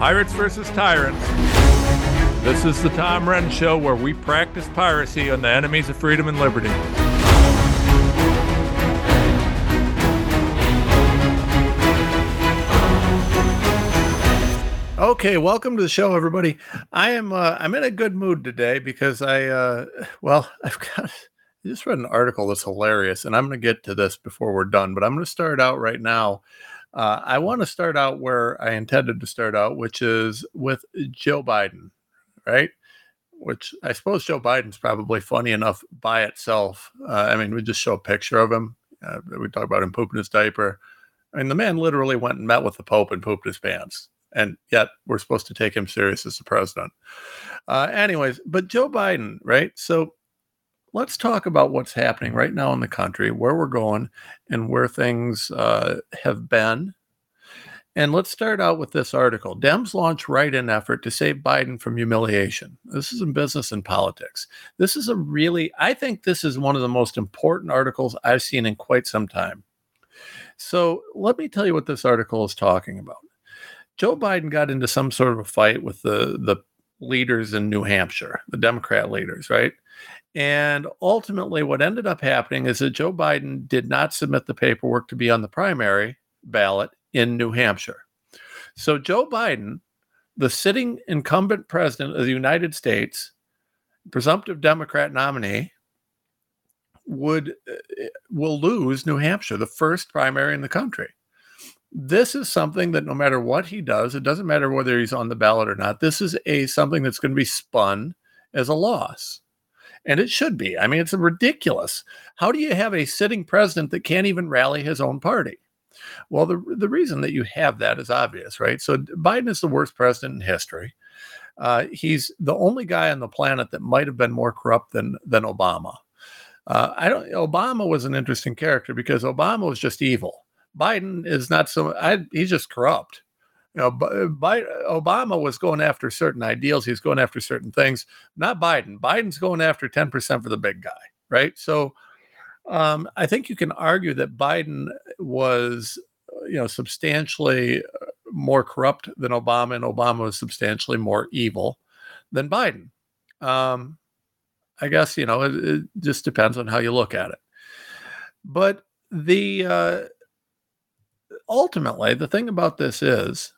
Pirates versus Tyrants. This is the Tom Renz Show where we practice piracy on the enemies of freedom and liberty. Okay, welcome to the show, everybody. I am uh, I'm in a good mood today because I uh, well I've got I just read an article that's hilarious, and I'm going to get to this before we're done. But I'm going to start out right now uh, I want to start out where I intended to start out, which is with Joe Biden, right? Which I suppose Joe Biden's probably funny enough by itself. Uh, I mean, we just show a picture of him. Uh, we talk about him pooping his diaper. I mean, the man literally went and met with the Pope and pooped his pants. And yet we're supposed to take him serious as the president. Uh, anyways, but Joe Biden, right? So let's talk about what's happening right now in the country, where we're going, and where things uh, have been. And let's start out with this article. Dems launch write in effort to save Biden from humiliation. This is in business and politics. This is a really, I think this is one of the most important articles I've seen in quite some time. So let me tell you what this article is talking about. Joe Biden got into some sort of a fight with the, the leaders in New Hampshire, the Democrat leaders, right? And ultimately, what ended up happening is that Joe Biden did not submit the paperwork to be on the primary ballot in New Hampshire. So, Joe Biden, the sitting incumbent president of the United States, presumptive Democrat nominee, would uh, will lose New Hampshire, the first primary in the country. This is something that no matter what he does, it doesn't matter whether he's on the ballot or not. This is a something that's going to be spun as a loss and it should be. I mean, it's ridiculous. How do you have a sitting president that can't even rally his own party? Well, the the reason that you have that is obvious, right? So Biden is the worst president in history. Uh, he's the only guy on the planet that might have been more corrupt than than Obama. Uh, I don't. Obama was an interesting character because Obama was just evil. Biden is not so. I, he's just corrupt you know, Obama was going after certain ideals. He's going after certain things. Not Biden. Biden's going after 10% for the big guy, right? So um, I think you can argue that Biden was, you know, substantially uh, more corrupt than Obama, and Obama was substantially more evil than Biden. Um, I guess, you know, it, it just depends on how you look at it. But the, uh, ultimately, the thing about this is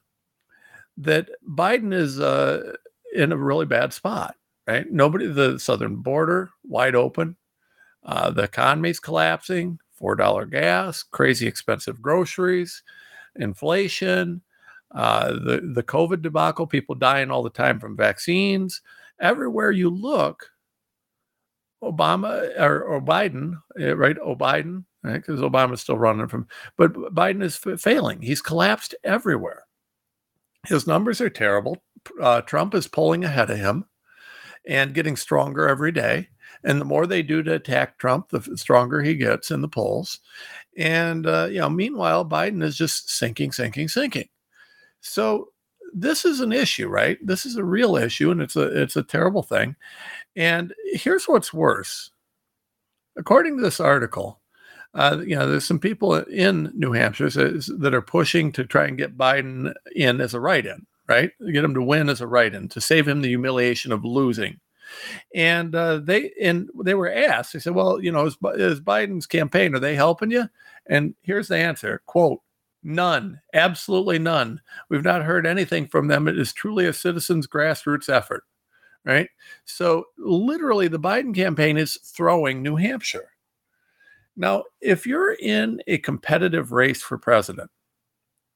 that Biden is uh, in a really bad spot, right? Nobody, the southern border wide open, uh, the economy's collapsing, $4 gas, crazy expensive groceries, inflation, uh, the, the COVID debacle, people dying all the time from vaccines. Everywhere you look, Obama or, or Biden, eh, right? Oh, Biden, right? Because Obama's still running from, but Biden is f- failing. He's collapsed everywhere. His numbers are terrible. Uh, Trump is pulling ahead of him and getting stronger every day. And the more they do to attack Trump, the stronger he gets in the polls. And uh, you know, meanwhile, Biden is just sinking, sinking, sinking. So this is an issue, right? This is a real issue, and it's a it's a terrible thing. And here's what's worse. According to this article, uh, you know, there's some people in New Hampshire that are pushing to try and get Biden in as a write-in, right? Get him to win as a write-in to save him the humiliation of losing. And uh, they and they were asked. They said, "Well, you know, is, is Biden's campaign are they helping you?" And here's the answer: "Quote: None, absolutely none. We've not heard anything from them. It is truly a citizens' grassroots effort." Right. So literally, the Biden campaign is throwing New Hampshire now, if you're in a competitive race for president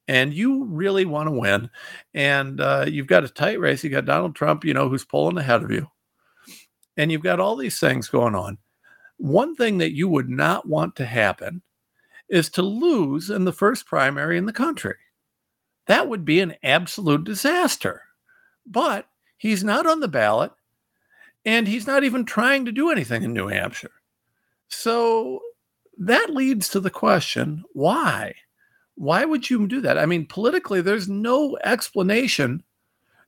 and you really want to win, and uh, you've got a tight race, you got Donald Trump, you know, who's pulling ahead of you, and you've got all these things going on, one thing that you would not want to happen is to lose in the first primary in the country. That would be an absolute disaster. But he's not on the ballot, and he's not even trying to do anything in New Hampshire. So that leads to the question why? Why would you do that? I mean, politically, there's no explanation,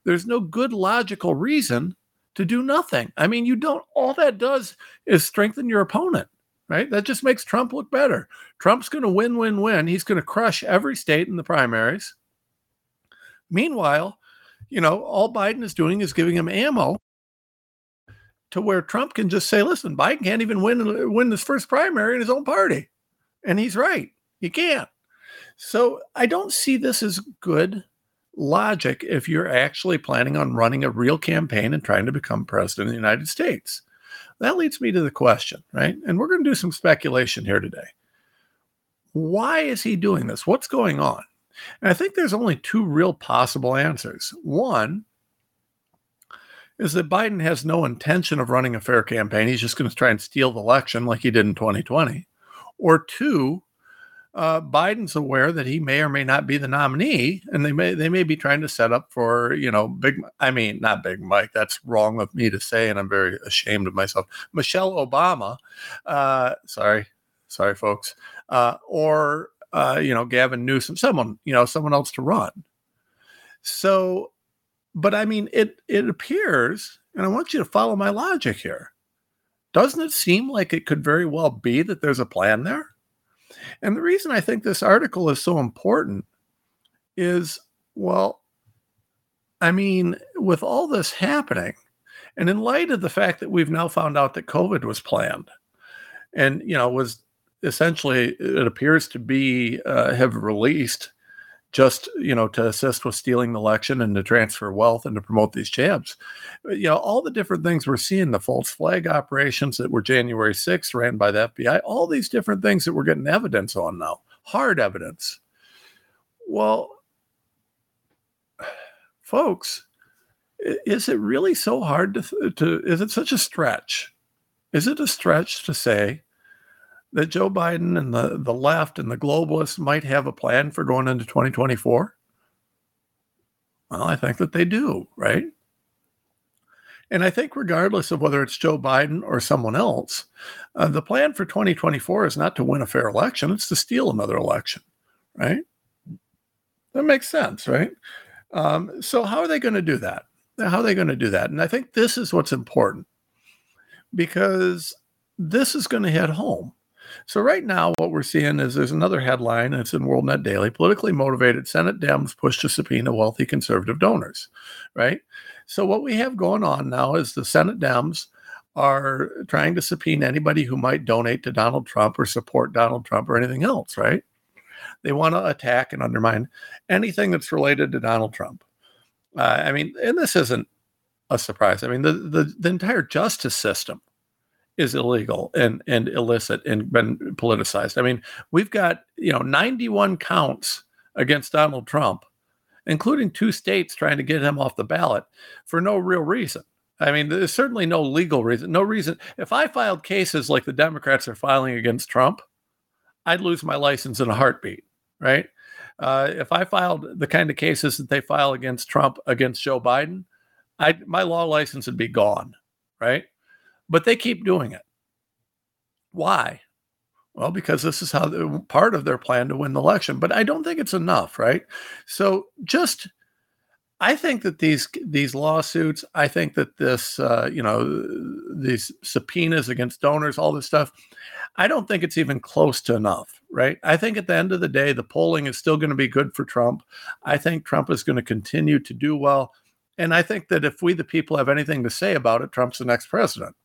there's no good logical reason to do nothing. I mean, you don't, all that does is strengthen your opponent, right? That just makes Trump look better. Trump's going to win, win, win. He's going to crush every state in the primaries. Meanwhile, You know, all Biden is doing is giving him ammo to where Trump can just say, listen, Biden can't even win win this first primary in his own party. And he's right. He can't. So I don't see this as good logic if you're actually planning on running a real campaign and trying to become president of the United States. That leads me to the question, right? And we're going to do some speculation here today. Why is he doing this? What's going on? And I think there's only two real possible answers. One is that Biden has no intention of running a fair campaign. He's just going to try and steal the election like he did in 2020. Or two, uh, Biden's aware that he may or may not be the nominee, and they may they may be trying to set up for you know big. I mean, not Big Mike. That's wrong of me to say, and I'm very ashamed of myself. Michelle Obama. Uh, sorry, sorry, folks. Uh, or uh, you know Gavin Newsom, someone you know someone else to run. So, but I mean, it it appears, and I want you to follow my logic here. Doesn't it seem like it could very well be that there's a plan there? And the reason I think this article is so important is well, I mean, with all this happening, and in light of the fact that we've now found out that COVID was planned and, you know, was essentially, it appears to be, uh, have released just you know to assist with stealing the election and to transfer wealth and to promote these jabs you know all the different things we're seeing the false flag operations that were january 6th ran by the fbi all these different things that we're getting evidence on now hard evidence. Well folks is it really so hard to, to is it such a stretch? Is it a stretch to say that Joe Biden and the, the left and the globalists might have a plan for going into 2024? Well, I think that they do, right? And I think, regardless of whether it's Joe Biden or someone else, uh, the plan for 2024 is not to win a fair election, it's to steal another election, right? That makes sense, right? Um, so, how are they going to do that? How are they going to do that? And I think this is what's important because this is going to hit home. So right now, what we're seeing is there's another headline. It's in WorldNet Daily. Politically motivated Senate Dems push to subpoena wealthy conservative donors. Right. So what we have going on now is the Senate Dems are trying to subpoena anybody who might donate to Donald Trump or support Donald Trump or anything else. Right. They want to attack and undermine anything that's related to Donald Trump. Uh, I mean, and this isn't a surprise. I mean, the, the, the entire justice system is illegal and and illicit and been politicized. I mean, we've got you know 91 counts against Donald Trump, including two states trying to get him off the ballot for no real reason. I mean, there's certainly no legal reason. No reason. If I filed cases like the Democrats are filing against Trump, I'd lose my license in a heartbeat, right? Uh, if I filed the kind of cases that they file against Trump against Joe Biden, I my law license would be gone, right? But they keep doing it. Why? Well, because this is how part of their plan to win the election. But I don't think it's enough, right? So just, I think that these these lawsuits, I think that this, uh, you know, these subpoenas against donors, all this stuff, I don't think it's even close to enough, right? I think at the end of the day, the polling is still going to be good for Trump. I think Trump is going to continue to do well. And I think that if we, the people, have anything to say about it, Trump's the next president.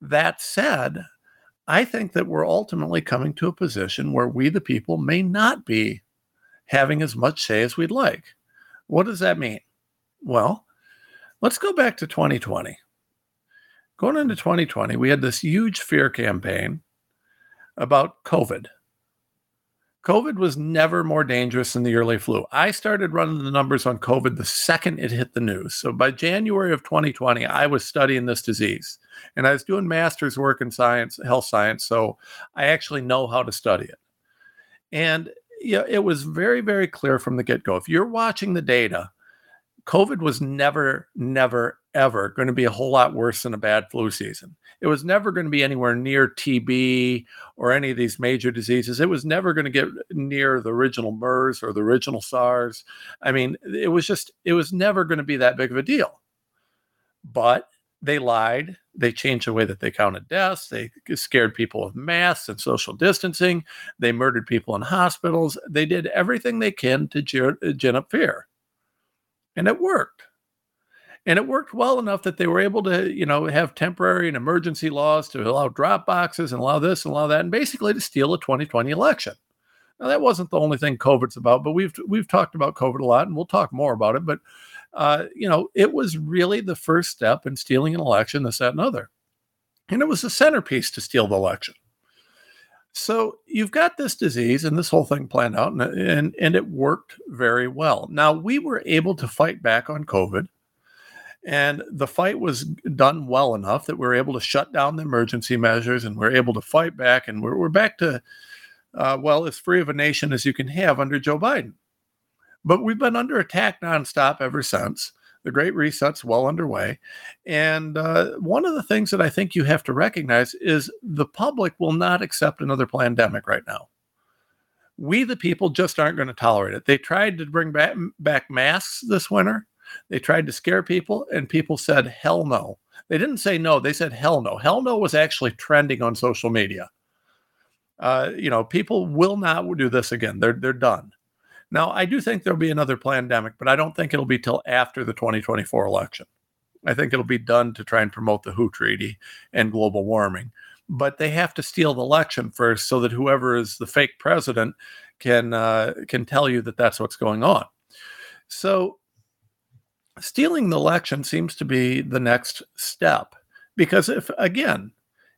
That said, I think that we're ultimately coming to a position where we, the people, may not be having as much say as we'd like. What does that mean? Well, let's go back to 2020. Going into 2020, we had this huge fear campaign about COVID. COVID was never more dangerous than the early flu. I started running the numbers on COVID the second it hit the news. So by January of 2020, I was studying this disease and I was doing master's work in science, health science. So I actually know how to study it. And yeah, it was very, very clear from the get go. If you're watching the data, COVID was never, never, ever going to be a whole lot worse than a bad flu season. It was never going to be anywhere near TB or any of these major diseases. It was never going to get near the original MERS or the original SARS. I mean, it was just, it was never going to be that big of a deal. But they lied. They changed the way that they counted deaths. They scared people with masks and social distancing. They murdered people in hospitals. They did everything they can to uh, gin up fear. And it worked. And it worked well enough that they were able to, you know, have temporary and emergency laws to allow drop boxes and allow this and allow that, and basically to steal the 2020 election. Now that wasn't the only thing COVID's about, but we've we've talked about COVID a lot, and we'll talk more about it. But uh, you know, it was really the first step in stealing an election, this, that, and other, and it was the centerpiece to steal the election. So you've got this disease and this whole thing planned out, and, and, and it worked very well. Now we were able to fight back on COVID, and the fight was done well enough that we were able to shut down the emergency measures, and we we're able to fight back, and we're, we're back to uh, well as free of a nation as you can have under Joe Biden. But we've been under attack nonstop ever since. The Great Reset's well underway. And uh, one of the things that I think you have to recognize is the public will not accept another pandemic right now. We, the people, just aren't going to tolerate it. They tried to bring back, back masks this winter. They tried to scare people, and people said, hell no. They didn't say no, they said hell no. Hell no was actually trending on social media. Uh, you know, people will not do this again. They're they're done. Now, I do think there'll be another pandemic, but I don't think it'll be till after the 2024 election. I think it'll be done to try and promote the WHO treaty and global warming. But they have to steal the election first, so that whoever is the fake president can uh, can tell you that that's what's going on. So, stealing the election seems to be the next step, because if again,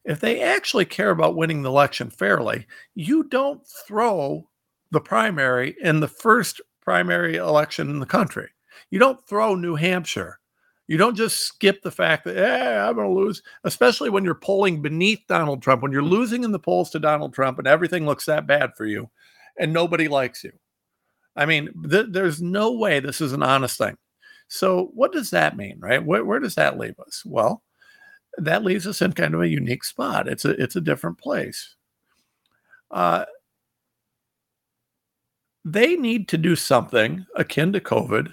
if they actually care about winning the election fairly, you don't throw the primary in the first primary election in the country. You don't throw New Hampshire. You don't just skip the fact that, hey, I'm going to lose, especially when you're polling beneath Donald Trump, when you're losing in the polls to Donald Trump and everything looks that bad for you and nobody likes you. I mean, th- there's no way this is an honest thing. So, what does that mean, right? Where, where does that leave us? Well, that leaves us in kind of a unique spot. It's a it's a different place. Uh, they need to do something akin to COVID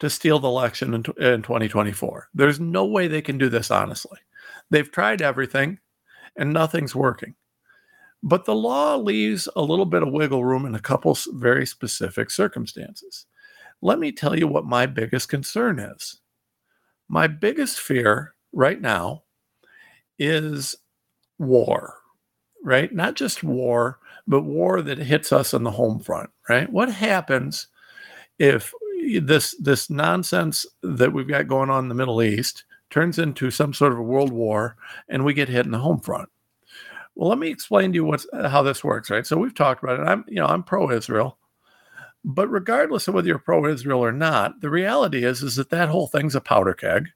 to steal the election in, in 2024. There's no way they can do this honestly. They've tried everything and nothing's working. But the law leaves a little bit of wiggle room in a couple very specific circumstances. Let me tell you what my biggest concern is. My biggest fear right now is war, right? Not just war, but war that hits us on the home front, right? What happens if this this nonsense that we've got going on in the Middle East turns into some sort of a world war and we get hit in the home front? Well, let me explain to you what's how this works, right? So we've talked about it. I'm, you know, I'm pro-Israel, but regardless of whether you're pro-Israel or not, the reality is is that that whole thing's a powder keg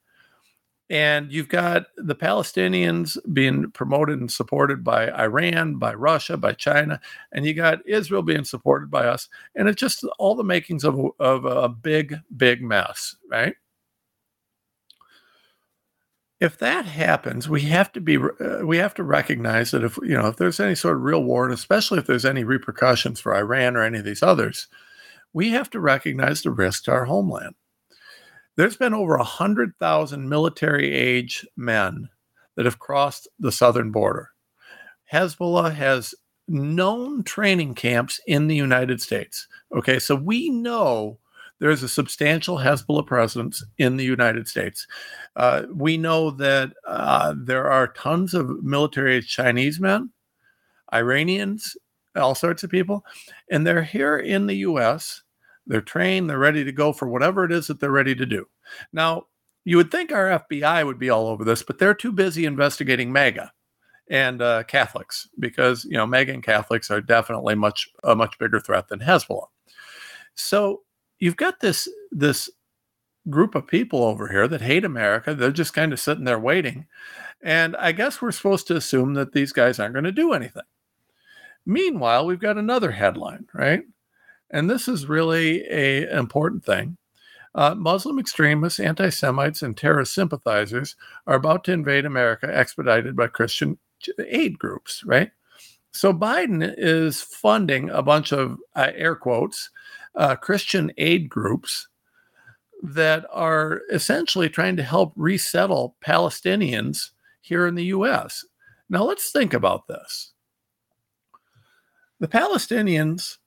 and you've got the Palestinians being promoted and supported by Iran, by Russia, by China, and you got Israel being supported by us. And it's just all the makings of, of a big, big mess, right? If that happens, we have to be uh, we have to recognize that if you know if there's any sort of real war, and especially if there's any repercussions for Iran or any of these others, we have to recognize the risk to our homeland there's been over 100,000 military age men that have crossed the southern border. Hezbollah has known training camps in the United States. Okay, so we know there's a substantial Hezbollah presence in the United States. Uh, we know that uh, there are tons of military Chinese men, Iranians, all sorts of people, and they're here in the US they're trained, they're ready to go for whatever it is that they're ready to do. Now, you would think our FBI would be all over this, but they're too busy investigating MAGA and uh, Catholics because you know MAGA and Catholics are definitely much a much bigger threat than Hezbollah. So you've got this this group of people over here that hate America. They're just kind of sitting there waiting, and I guess we're supposed to assume that these guys aren't going to do anything. Meanwhile, we've got another headline, right? And this is really a, an important thing. Uh, Muslim extremists, anti Semites, and terrorist sympathizers are about to invade America, expedited by Christian aid groups, right? So Biden is funding a bunch of uh, air quotes uh, Christian aid groups that are essentially trying to help resettle Palestinians here in the U.S. Now let's think about this. The Palestinians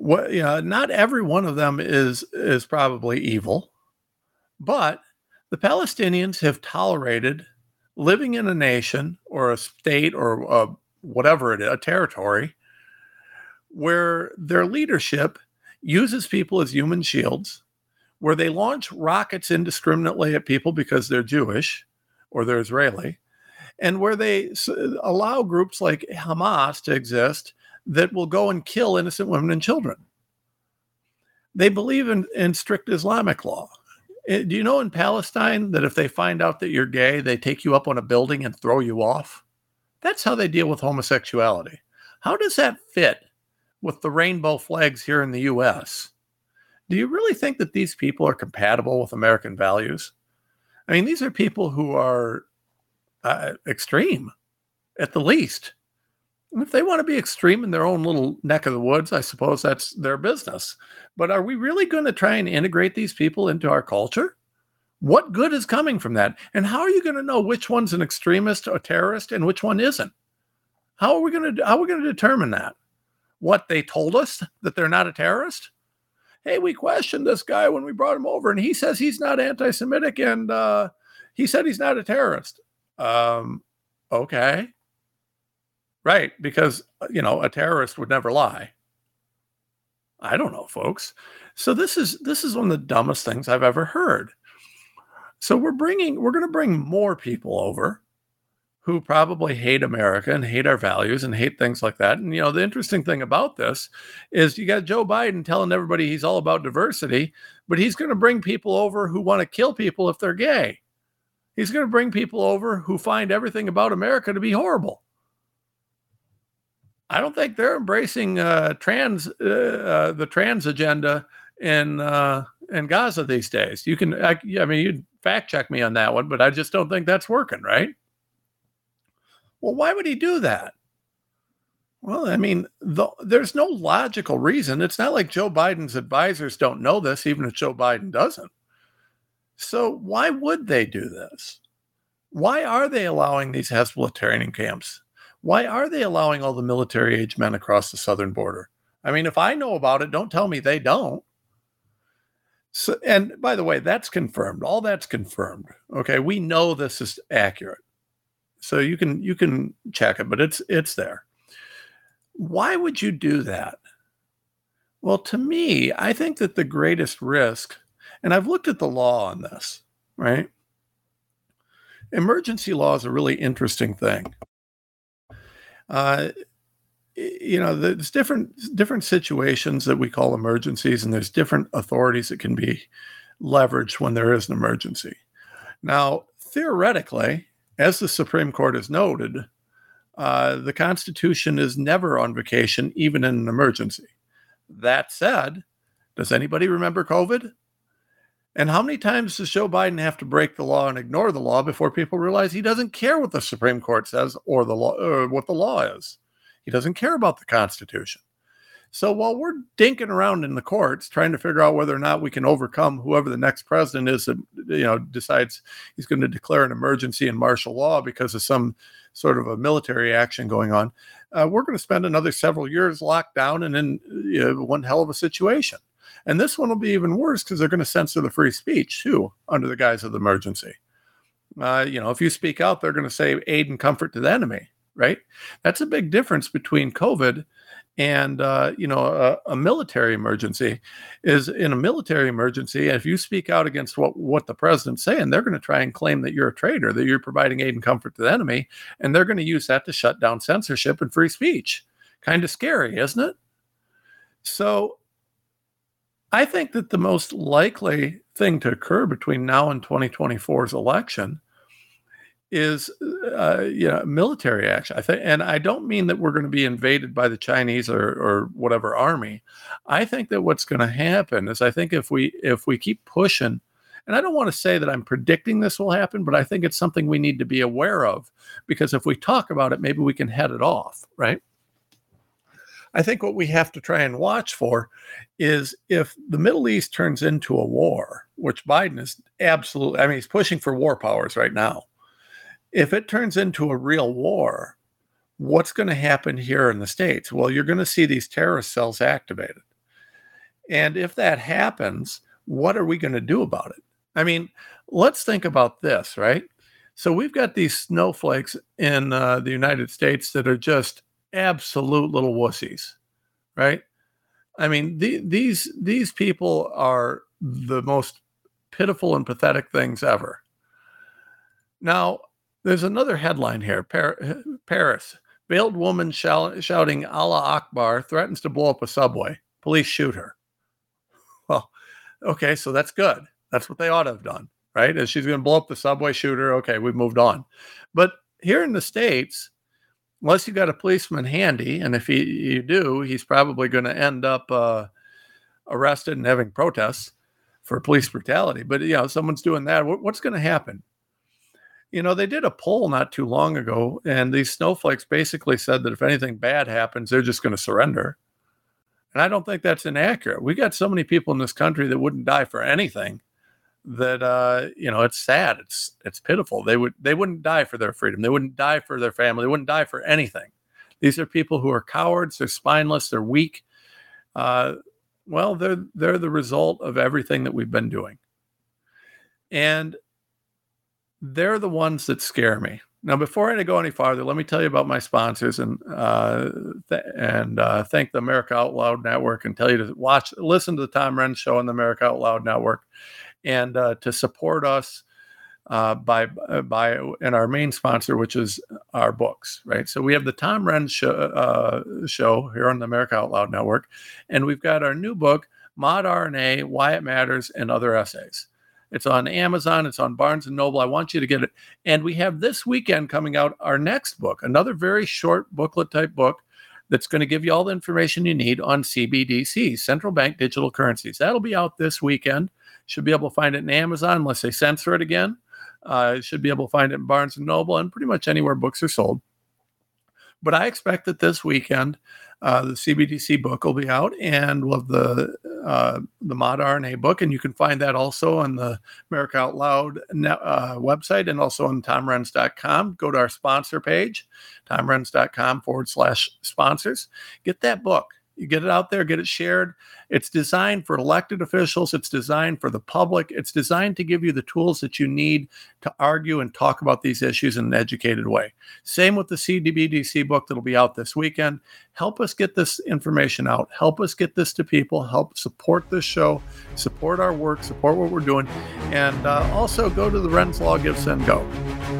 what you know, not every one of them is is probably evil, but the Palestinians have tolerated living in a nation or a state or a, whatever it is, a territory, where their leadership uses people as human shields, where they launch rockets indiscriminately at people because they're Jewish or they're Israeli, and where they allow groups like Hamas to exist that will go and kill innocent women and children. They believe in, in strict Islamic law. Eh, do you know in Palestine that if they find out that you're gay, they take you up on a building and throw you off? That's how they deal with homosexuality. How does that fit with the rainbow flags here in the US? Do you really think that these people are compatible with American values? I mean, these are people who are uh, extreme at the least. If they want to be extreme in their own little neck of the woods, I suppose that's their business. But are we really going to try and integrate these people into our culture? What good is coming from that? And how are you going to know which one's an extremist or terrorist and which one isn't? How are we going to how are we going to determine that? What they told us that they're not a terrorist? Hey, we questioned this guy when we brought him over, and he says he's not anti-Semitic, and uh, he said he's not a terrorist. Um, okay, right? Because uh, you know a terrorist would never lie. I don't know, folks. So this is this is one of the dumbest things I've ever heard. So we're bringing we're going to bring more people over who probably hate America and hate our values and hate things like that. And you know, the interesting thing about this is you got Joe Biden telling everybody he's all about diversity, but he's going to bring people over who want to kill people if they're gay. He's going to bring people over who find everything about America to be horrible. I don't think they're embracing uh, trans uh, uh, the trans agenda in uh, in Gaza these days. You can, I, I mean, you fact check me on that one, but I just don't think that's working, right? Well, why would he do that? Well, I mean, the, there's no logical reason. It's not like Joe Biden's advisors don't know this, even if Joe Biden doesn't. So, why would they do this? Why are they allowing these Hezbollah training camps? Why are they allowing all the military age men across the southern border? I mean, if I know about it, don't tell me they don't. So, and by the way, that's confirmed. All that's confirmed. Okay, we know this is accurate, so you can you can check it, but it's it's there. Why would you do that? Well, to me, I think that the greatest risk, and I've looked at the law on this, right? Emergency law is a really interesting thing uh, you know, there's different different situations that we call emergencies, and there's different authorities that can be leveraged when there is an emergency. Now, theoretically, as the Supreme Court has noted, uh, the Constitution is never on vacation, even in an emergency. That said, does anybody remember COVID? And how many times does Joe Biden have to break the law and ignore the law before people realize he doesn't care what the Supreme Court says or the law or what the law is? He doesn't care about the Constitution. So while we're dinking around in the courts trying to figure out whether or not we can overcome whoever the next president is that you know decides he's going to declare an emergency and martial law because of some sort of a military action going on, uh, we're going to spend another several years locked down and in you know, one hell of a situation. And this one will be even worse because they're going to censor the free speech too under the guise of the emergency. Uh, you know, if you speak out, they're going to say aid and comfort to the enemy, right? That's a big difference between COVID and uh, you know a, a, military emergency. Is in a military emergency, if you speak out against what what the president's saying, they're going to try and claim that you're a traitor, that you're providing aid and comfort to the enemy, and they're going to use that to shut down censorship and free speech. Kind of scary, isn't it? So I think that the most likely thing to occur between now and 2024's election is uh, you know military action. I think, and I don't mean that we're going to be invaded by the Chinese or or whatever army. I think that what's going to happen is I think if we if we keep pushing, and I don't want to say that I'm predicting this will happen, but I think it's something we need to be aware of because if we talk about it, maybe we can head it off, right? I think what we have to try and watch for is if the Middle East turns into a war, which Biden is absolutely, I mean, he's pushing for war powers right now. If it turns into a real war, what's going to happen here in the States? Well, you're going to see these terrorist cells activated. And if that happens, what are we going to do about it? I mean, let's think about this, right? So we've got these snowflakes in uh, the United States that are just absolute little wussies, right? I mean, the, these these people are the most pitiful and pathetic things ever. Now, there's another headline here: Paris, veiled woman shouting "Allah Akbar" threatens to blow up a subway. Police shoot her. Well, okay, so that's good. That's what they ought to have done, right? As she's going to blow up the subway, shoot her. Okay, we've moved on. But here in the states, unless you got a policeman handy, and if he, you do, he's probably going to end up uh, arrested and having protests for police brutality. But you know, someone's doing that. What, what's going to happen? You know, they did a poll not too long ago, and these snowflakes basically said that if anything bad happens, they're just going to surrender. And I don't think that's inaccurate. We got so many people in this country that wouldn't die for anything that uh, you know it's sad. It's it's pitiful. They would they wouldn't die for their freedom. They wouldn't die for their family. They wouldn't die for anything. These are people who are cowards. They're spineless. They're weak. Uh, well, they're they're the result of everything that we've been doing, and they're the ones that scare me. Now, before I go any farther, let me tell you about my sponsors and uh, th- and uh, thank the America Out Loud Network and tell you to watch, listen to the Tom Renz Show on the America Out Loud Network, and uh, to support us uh, by uh, by and our main sponsor, which is our books, right? So we have the Tom Renz show, uh, show here on the America Out Loud Network, and we've got our new book, Mod RNA: Why It Matters, and other essays. It's on Amazon. It's on Barnes and Noble. I want you to get it. And we have this weekend coming out our next book, another very short booklet type book that's going to give you all the information you need on CBDC, central bank digital currencies. That'll be out this weekend. Should be able to find it in Amazon unless they censor it again. Uh, should be able to find it in Barnes and Noble and pretty much anywhere books are sold. But I expect that this weekend uh, the CBDC book will be out, and we'll have the uh, the Mod RNA book, and you can find that also on the America Out Loud net, uh, website and also on TomRenz.com. Go to our sponsor page, TomRenz.com forward slash sponsors. Get that book. You get it out there, get it shared. It's designed for elected officials, it's designed for the public, it's designed to give you the tools that you need to argue and talk about these issues in an educated way. Same with the CBDC book that'll be out this weekend. Help us get this information out, help us get this to people, help support this show, support our work, support what we're doing, and uh, also go to the Renz Law Give Go.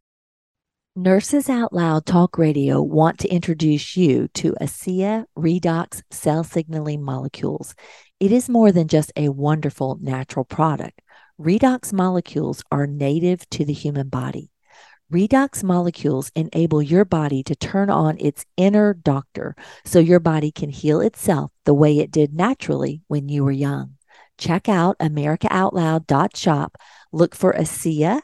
Nurses Out Loud Talk Radio want to introduce you to ASEA Redox cell signaling molecules. It is more than just a wonderful natural product. Redox molecules are native to the human body. Redox molecules enable your body to turn on its inner doctor so your body can heal itself the way it did naturally when you were young. Check out AmericaOutloud.shop. Look for ASEA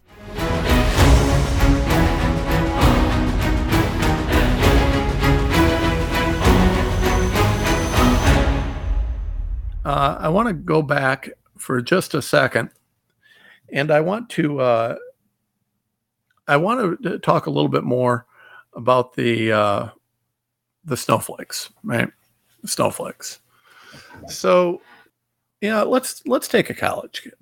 Uh, I want to go back for just a second, and I want to uh, I want to talk a little bit more about the uh, the snowflakes, right? Snowflakes. So, you know, let's let's take a college kid.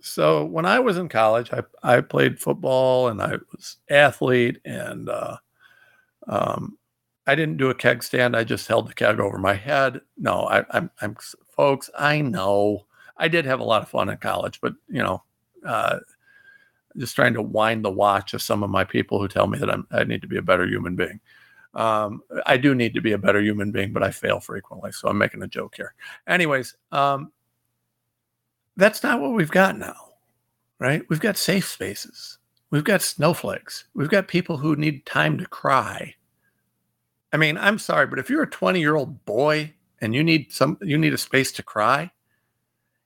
So when I was in college, I I played football and I was athlete, and uh, um, I didn't do a keg stand. I just held the keg over my head. No, I, I'm I'm folks, I know I did have a lot of fun in college, but you know, uh, just trying to wind the watch of some of my people who tell me that I'm, I need to be a better human being. Um, I do need to be a better human being, but I fail frequently. So I'm making a joke here. Anyways, um, that's not what we've got now, right? We've got safe spaces. We've got snowflakes. We've got people who need time to cry. I mean, I'm sorry, but if you're a 20 year old boy and you need some you need a space to cry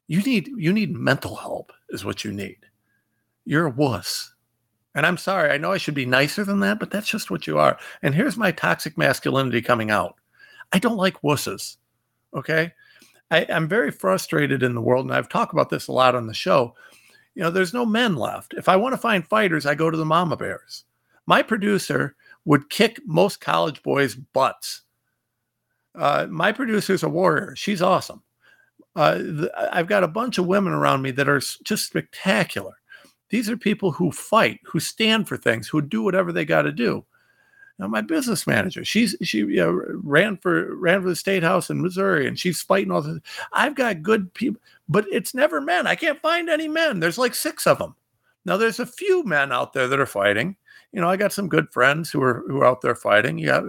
you need you need mental help is what you need. You're a wuss. And i'm sorry i know i should be nicer than that but that's just what you are. And here's my toxic masculinity coming out. I don't like wusses okay? I, i'm very frustrated in the world and i've talked about this a lot on the show. You know there's no men left. If i want to find fighters i go to the mama bears. My producer would kick most college boys butts uh, my producer's a warrior. She's awesome. Uh, the, I've got a bunch of women around me that are just spectacular. These are people who fight, who stand for things, who do whatever they got to do. Now, my business manager, she's she you know, ran for ran for the state house in Missouri, and she's fighting all this. I've got good people, but it's never men. I can't find any men. There's like six of them. Now, there's a few men out there that are fighting. You know, I got some good friends who are who are out there fighting. You got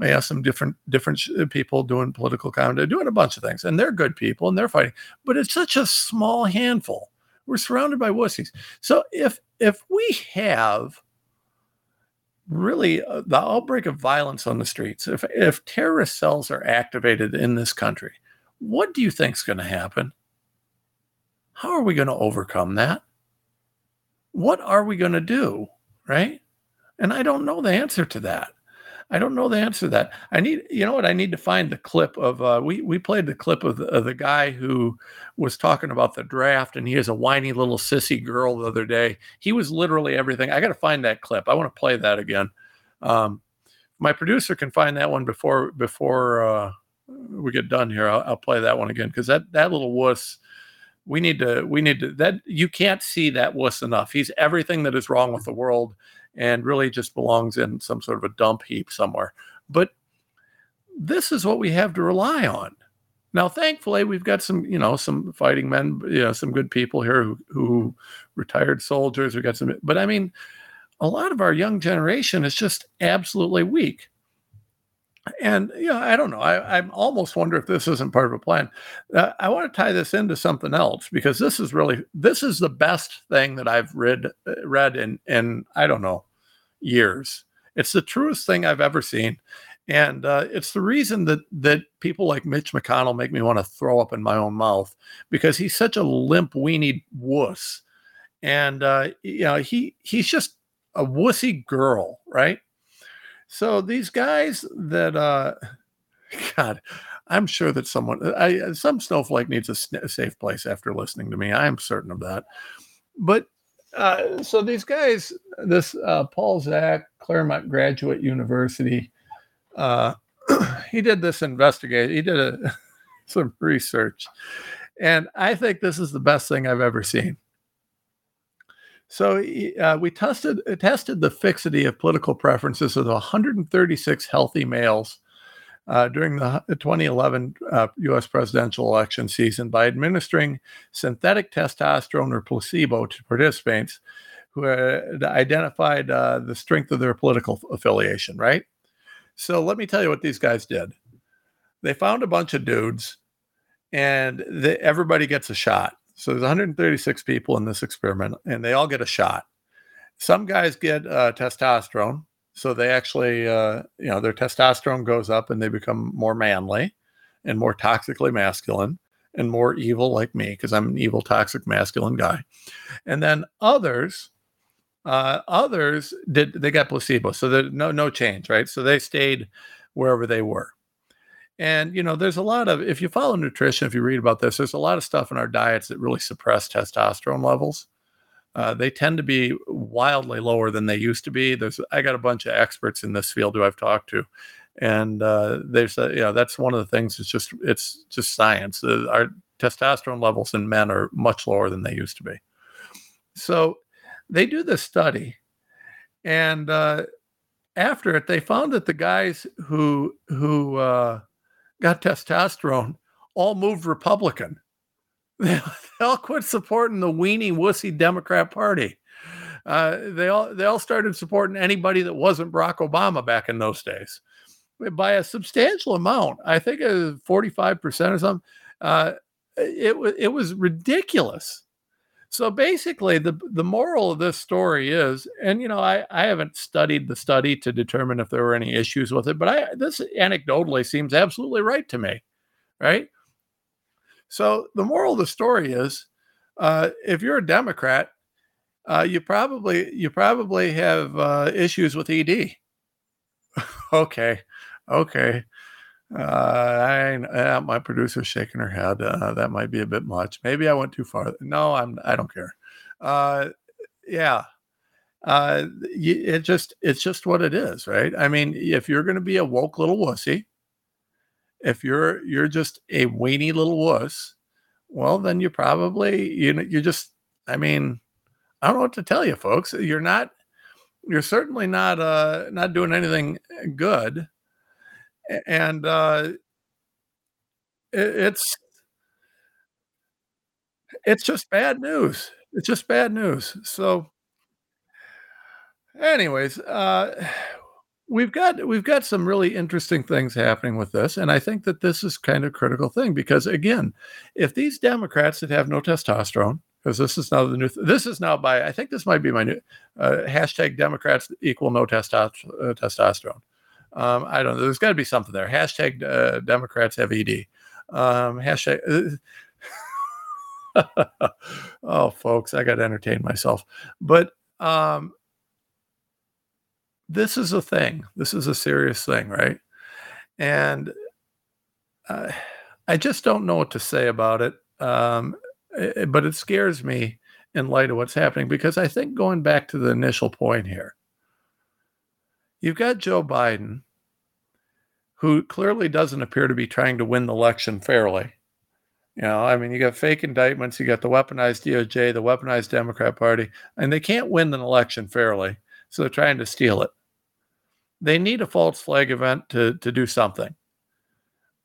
yeah, some different different people doing political comedy, doing a bunch of things, and they're good people and they're fighting. But it's such a small handful. We're surrounded by wussies. So if if we have really uh, the outbreak of violence on the streets, if if terrorist cells are activated in this country, what do you think is going to happen? How are we going to overcome that? What are we going to do? Right? And I don't know the answer to that. I don't know the answer to that. I need, you know what? I need to find the clip of. Uh, we we played the clip of the, of the guy who was talking about the draft, and he is a whiny little sissy girl the other day. He was literally everything. I got to find that clip. I want to play that again. Um, my producer can find that one before before uh, we get done here. I'll, I'll play that one again because that that little wuss. We need to. We need to. That you can't see that wuss enough. He's everything that is wrong with the world and really just belongs in some sort of a dump heap somewhere. But this is what we have to rely on. Now, thankfully, we've got some, you know, some fighting men, you know, some good people here who, who retired soldiers. We got some, but I mean, a lot of our young generation is just absolutely weak. And you know, I don't know. I, I almost wonder if this isn't part of a plan. Uh, I want to tie this into something else because this is really this is the best thing that I've read uh, read in in I don't know years. It's the truest thing I've ever seen, and uh, it's the reason that that people like Mitch McConnell make me want to throw up in my own mouth because he's such a limp weenie wuss, and uh, you know he he's just a wussy girl, right? So these guys that, uh, God, I'm sure that someone, I, some snowflake needs a, a safe place after listening to me. I am certain of that. But uh, so these guys, this uh, Paul Zak, Claremont Graduate University, uh, he did this investigate. He did a, some research, and I think this is the best thing I've ever seen. So uh, we tested tested the fixity of political preferences of 136 healthy males uh, during the 2011 uh, U.S. presidential election season by administering synthetic testosterone or placebo to participants who had identified uh, the strength of their political affiliation. Right. So let me tell you what these guys did. They found a bunch of dudes, and everybody gets a shot So there's 136 people in this experiment, and they all get a shot. Some guys get uh, testosterone, so they actually, uh, you know, their testosterone goes up and they become more manly and more toxically masculine and more evil like me because I'm an evil, toxic, masculine guy. And then others, uh, others did they got placebo, so there's no no change, right? So they stayed wherever they were. And you know, there's a lot of if you follow nutrition, if you read about this, there's a lot of stuff in our diets that really suppress testosterone levels. Uh, they tend to be wildly lower than they used to be. There's I got a bunch of experts in this field who I've talked to, and uh, there's a, you know that's one of the things. It's just it's just science. Uh, our testosterone levels in men are much lower than they used to be. So they do this study, and uh, after it, they found that the guys who who uh, got testosterone all moved Republican. They, all quit supporting the weenie wussy Democrat Party. Uh, they all they all started supporting anybody that wasn't Barack Obama back in those days by a substantial amount. I think it was 45% or something. Uh, it was it was ridiculous. So basically, the the moral of this story is, and you know, I, I haven't studied the study to determine if there were any issues with it, but I this anecdotally seems absolutely right to me, right? So the moral of the story is, uh, if you're a Democrat, uh, you probably you probably have uh, issues with ED. okay, okay. Uh, I, uh, my producer's shaking her head. Uh, that might be a bit much. Maybe I went too far. No, I'm. I don't care. Uh, yeah. Uh, it just it's just what it is, right? I mean, if you're going to be a woke little wussy, if you're you're just a weenie little wuss, well, then you probably you know you just. I mean, I don't know what to tell you, folks. You're not. You're certainly not uh not doing anything good and uh, it, it's it's just bad news. It's just bad news. So, anyways, uh, we've got we've got some really interesting things happening with this, and I think that this is kind of a critical thing because again, if these Democrats that have no testosterone, because this is now the new, th- this is now by I think this might be my new uh, hashtag Democrats equal no testo- uh, testosterone. Um, I don't know. There's got to be something there. Hashtag uh, Democrats have ED. Um, hashtag. oh, folks, I got to entertain myself. But um, this is a thing. This is a serious thing, right? And uh, I just don't know what to say about it. Um, it. Eh, but it scares me in light of what's happening because I think going back to the initial point here, You've got Joe Biden, who clearly doesn't appear to be trying to win the election fairly. You know, I mean, you got fake indictments, you got the weaponized DOJ, the weaponized Democrat Party, and they can't win an election fairly. So they're trying to steal it. They need a false flag event to, to do something.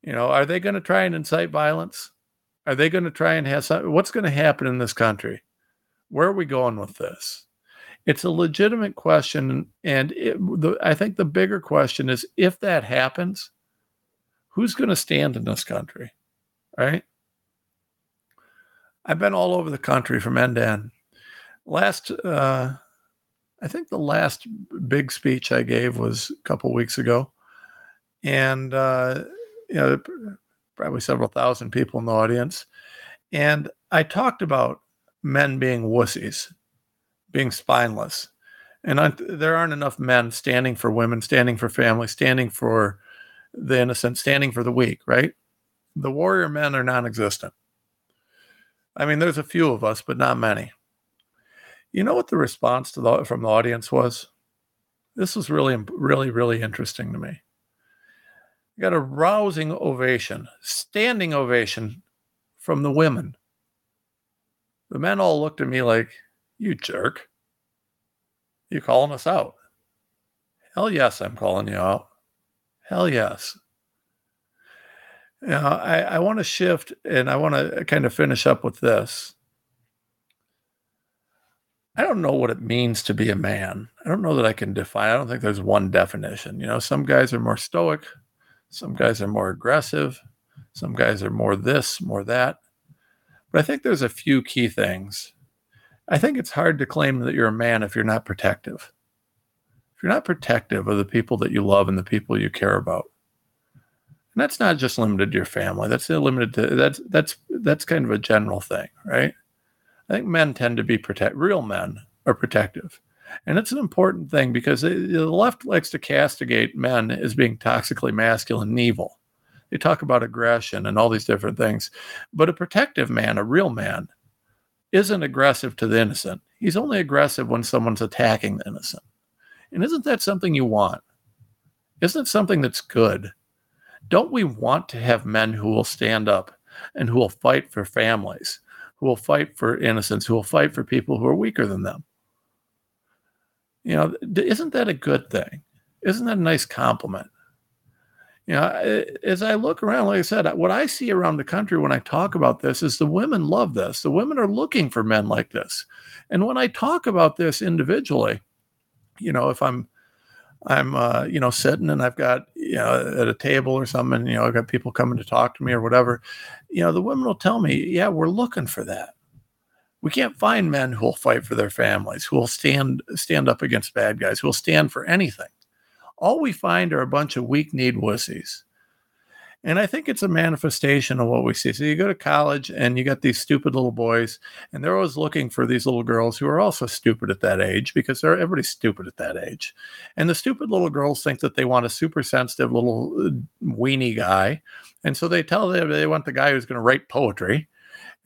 You know, are they going to try and incite violence? Are they going to try and have some, what's going to happen in this country? Where are we going with this? It's a legitimate question, and it, the, I think the bigger question is if that happens, who's going to stand in this country, right? I've been all over the country from end to end. Last, uh, I think the last big speech I gave was a couple weeks ago, and uh, you know, probably several thousand people in the audience, and I talked about men being wussies being spineless. And I, there aren't enough men standing for women, standing for family, standing for the innocent, standing for the weak, right? The warrior men are non existent. I mean, there's a few of us, but not many. You know what the response the, from the audience was? This was really, really, really interesting to me. You got a rousing ovation, standing ovation from the women. The men all looked at me like, you jerk. You calling us out? Hell yes, I'm calling you out. Hell yes. Know, I, I want to shift and I want to kind of finish up with this. I don't know what it means to be a man. I don't know that I can define. I don't think there's one definition. You know, some guys are more stoic, some guys are more aggressive, some guys are more this, more that. But I think there's a few key things. I think it's hard to claim that you're a man if you're not protective. If you're not protective of the people that you love and the people you care about. And that's not just limited to your family. That's limited to that's that's that's kind of a general thing, right? I think men tend to be protect real men are protective. And it's an important thing because the left likes to castigate men as being toxically masculine and evil. They talk about aggression and all these different things. But a protective man, a real man, isn't aggressive to the innocent. He's only aggressive when someone's attacking the innocent. And isn't that something you want? Isn't it something that's good? Don't we want to have men who will stand up and who will fight for families, who will fight for innocence, who will fight for people who are weaker than them? You know, isn't that a good thing? Isn't that a nice compliment? You know, as I look around, like I said, what I see around the country when I talk about this is the women love this. The women are looking for men like this. And when I talk about this individually, you know, if I'm I'm uh, you know sitting and I've got you know at a table or something, you know, I've got people coming to talk to me or whatever, you know, the women will tell me, yeah, we're looking for that. We can't find men who will fight for their families, who will stand stand up against bad guys, who will stand for anything. All we find are a bunch of weak kneed wussies and I think it's a manifestation of what we see. So you go to college and you got these stupid little boys, and they're always looking for these little girls who are also stupid at that age because they're everybody's stupid at that age. And the stupid little girls think that they want a super sensitive little uh, weenie guy. And so they tell them they want the guy who's going to write poetry.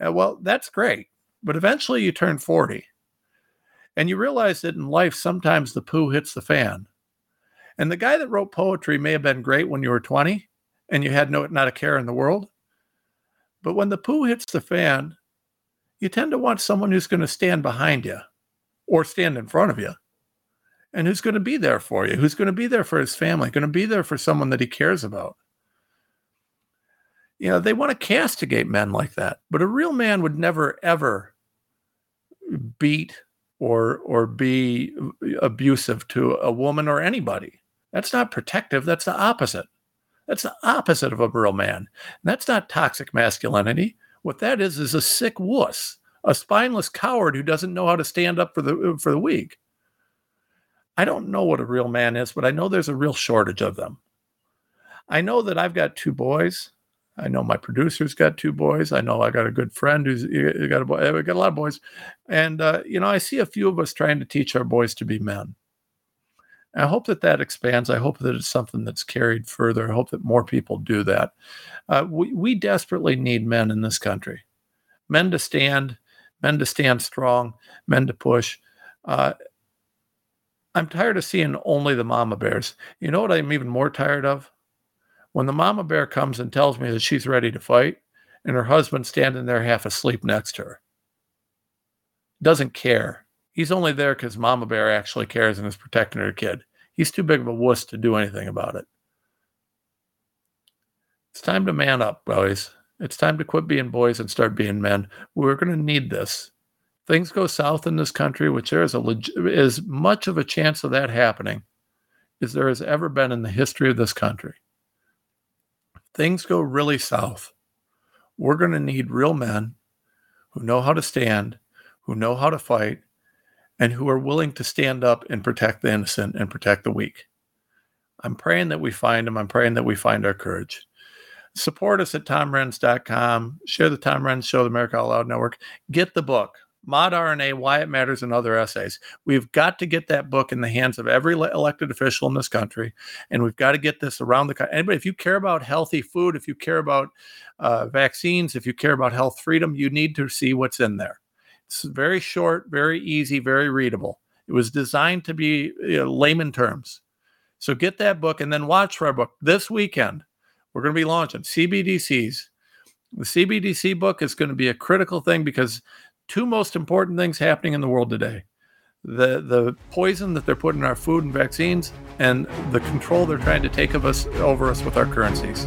Uh, well, that's great. But eventually you turn 40 and you realize that in life, sometimes the poo hits the fan. And the guy that wrote poetry may have been great when you were 20 and you had no not a care in the world. But when the poo hits the fan, you tend to want someone who's going to stand behind you or stand in front of you and who's going to be there for you, who's going to be there for his family, going to be there for someone that he cares about. You know, they want to castigate men like that, but a real man would never ever beat or or be abusive to a woman or anybody. That's not protective, that's the opposite. That's the opposite of a real man. And that's not toxic masculinity. What that is is a sick wuss, a spineless coward who doesn't know how to stand up for the for the weak. I don't know what a real man is, but I know there's a real shortage of them. I know that I've got two boys. I know my producer's got two boys. I know I got a good friend who's got a boy. We got a lot of boys, and uh, you know I see a few of us trying to teach our boys to be men. I hope that that expands. I hope that it's something that's carried further. I hope that more people do that. Uh, we, we desperately need men in this country men to stand, men to stand strong, men to push. Uh, I'm tired of seeing only the mama bears. You know what I'm even more tired of? When the mama bear comes and tells me that she's ready to fight, and her husband standing there half asleep next to her. Doesn't care He's only there because Mama Bear actually cares and is protecting her kid. He's too big of a wuss to do anything about it. It's time to man up, boys. It's time to quit being boys and start being men. We're going to need this. Things go south in this country, which there is a leg- as much of a chance of that happening as there has ever been in the history of this country. Things go really south. We're going to need real men who know how to stand, who know how to fight, and who are willing to stand up and protect the innocent and protect the weak. I'm praying that we find them. I'm praying that we find our courage. Support us at tomrenz.com. Share the Tom Renz Show, the America Out Loud Network. Get the book, Mod RNA, Why It Matters, and Other Essays. We've got to get that book in the hands of every elected official in this country. And we've got to get this around the country. Anybody, if you care about healthy food, if you care about uh, vaccines, if you care about health freedom, you need to see what's in there. It's very short, very easy, very readable. It was designed to be you know, layman terms. So get that book and then watch for our book this weekend. We're going to be launching CBDCs. The CBDC book is going to be a critical thing because two most important things happening in the world today the the poison that they're putting in our food and vaccines and the control they're trying to take of us over us with our currencies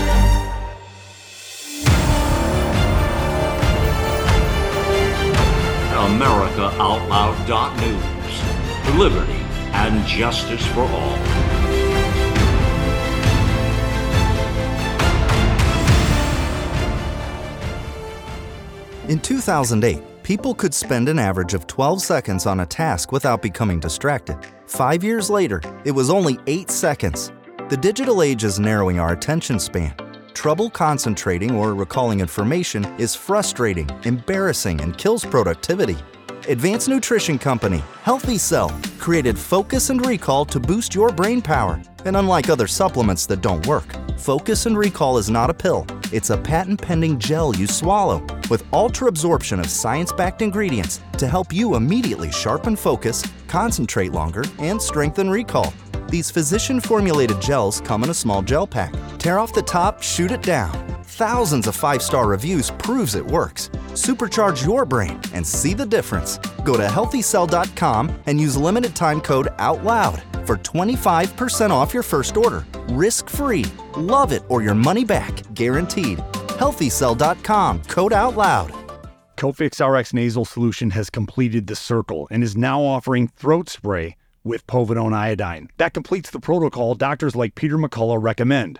AmericaOutloud.news. Liberty and justice for all. In 2008, people could spend an average of 12 seconds on a task without becoming distracted. Five years later, it was only 8 seconds. The digital age is narrowing our attention span. Trouble concentrating or recalling information is frustrating, embarrassing, and kills productivity. Advanced Nutrition Company, Healthy Cell, created Focus and Recall to boost your brain power. And unlike other supplements that don't work, Focus and Recall is not a pill. It's a patent pending gel you swallow with ultra absorption of science backed ingredients to help you immediately sharpen focus, concentrate longer, and strengthen recall. These physician formulated gels come in a small gel pack. Tear off the top, shoot it down. Thousands of five star reviews proves it works. Supercharge your brain and see the difference. Go to healthycell.com and use limited time code OUTLOUD for 25% off your first order. Risk free. Love it or your money back. Guaranteed. Healthycell.com code OUTLOUD. Cofix RX nasal solution has completed the circle and is now offering throat spray with povidone iodine. That completes the protocol doctors like Peter McCullough recommend.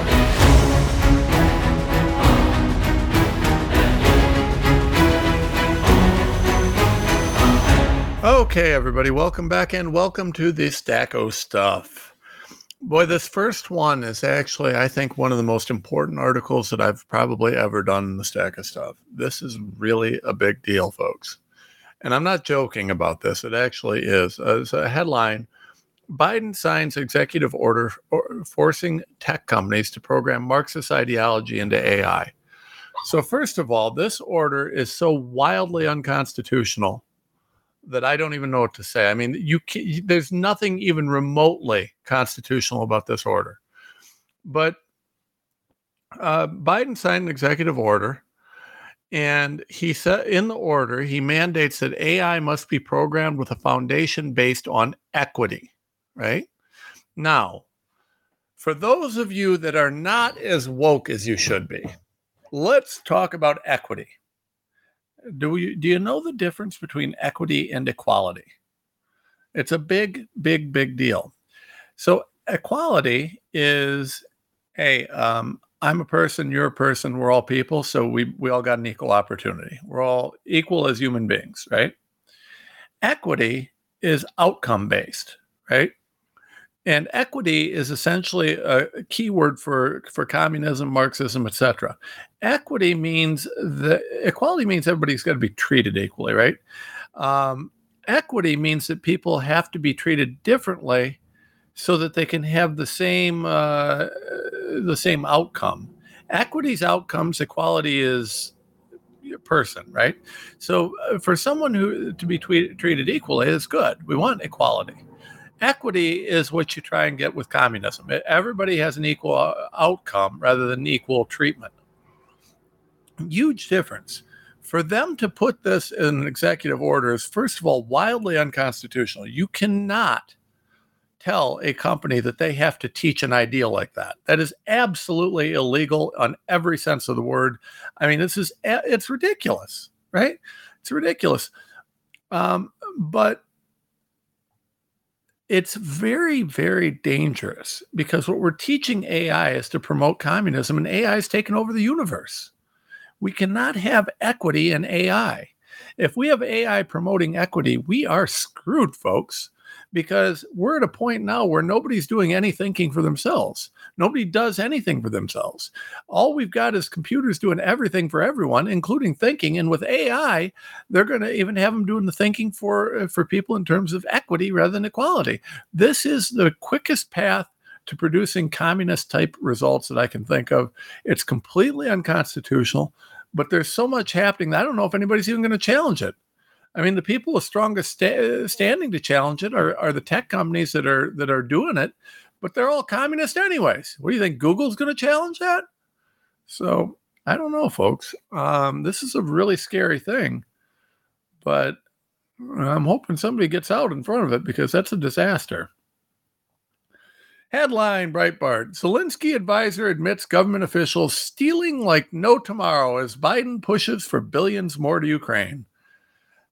Okay, everybody, welcome back and welcome to the stack of stuff. Boy, this first one is actually, I think, one of the most important articles that I've probably ever done in the stack of stuff. This is really a big deal, folks. And I'm not joking about this. It actually is. Uh, it's a headline Biden signs executive order forcing tech companies to program Marxist ideology into AI. So, first of all, this order is so wildly unconstitutional that I don't even know what to say. I mean, you can, there's nothing even remotely constitutional about this order. But uh, Biden signed an executive order, and he said in the order he mandates that AI must be programmed with a foundation based on equity. Right now, for those of you that are not as woke as you should be, let's talk about equity do you do you know the difference between equity and equality? It's a big, big, big deal. So equality is, hey, um, I'm a person, you're a person, we're all people, so we we all got an equal opportunity. We're all equal as human beings, right? Equity is outcome based, right? And equity is essentially a keyword for, for communism, Marxism, etc. Equity means the equality means everybody's got to be treated equally, right? Um, equity means that people have to be treated differently so that they can have the same uh, the same outcome. Equity's outcomes, equality is person, right? So uh, for someone who to be tweet, treated equally is good. We want equality equity is what you try and get with communism. Everybody has an equal uh, outcome rather than equal treatment. Huge difference. For them to put this in executive order is, first of all, wildly unconstitutional. You cannot tell a company that they have to teach an idea like that. That is absolutely illegal on every sense of the word. I mean, this is it's ridiculous, right? It's ridiculous. Um, but it's very, very dangerous because what we're teaching AI is to promote communism, and AI has taken over the universe. We cannot have equity in AI. If we have AI promoting equity, we are screwed, folks. because we're at a point now where nobody's doing any thinking for themselves. Nobody does anything for themselves. All we've got is computers doing everything for everyone, including thinking. And with AI, they're going to even have them doing the thinking for uh, for people in terms of equity rather than equality. This is the quickest path to producing communist type results that I can think of. It's completely unconstitutional, but there's so much happening I don't know if anybody's even going to challenge it. I mean, the people with strongest sta- standing to challenge it are, are the tech companies that are that are doing it, but they're all communist anyways. What do you think? Google's going to challenge that? So I don't know, folks. Um, this is a really scary thing, but I'm hoping somebody gets out in front of it because that's a disaster. Headline Breitbart Zelensky advisor admits government officials stealing like no tomorrow as Biden pushes for billions more to Ukraine.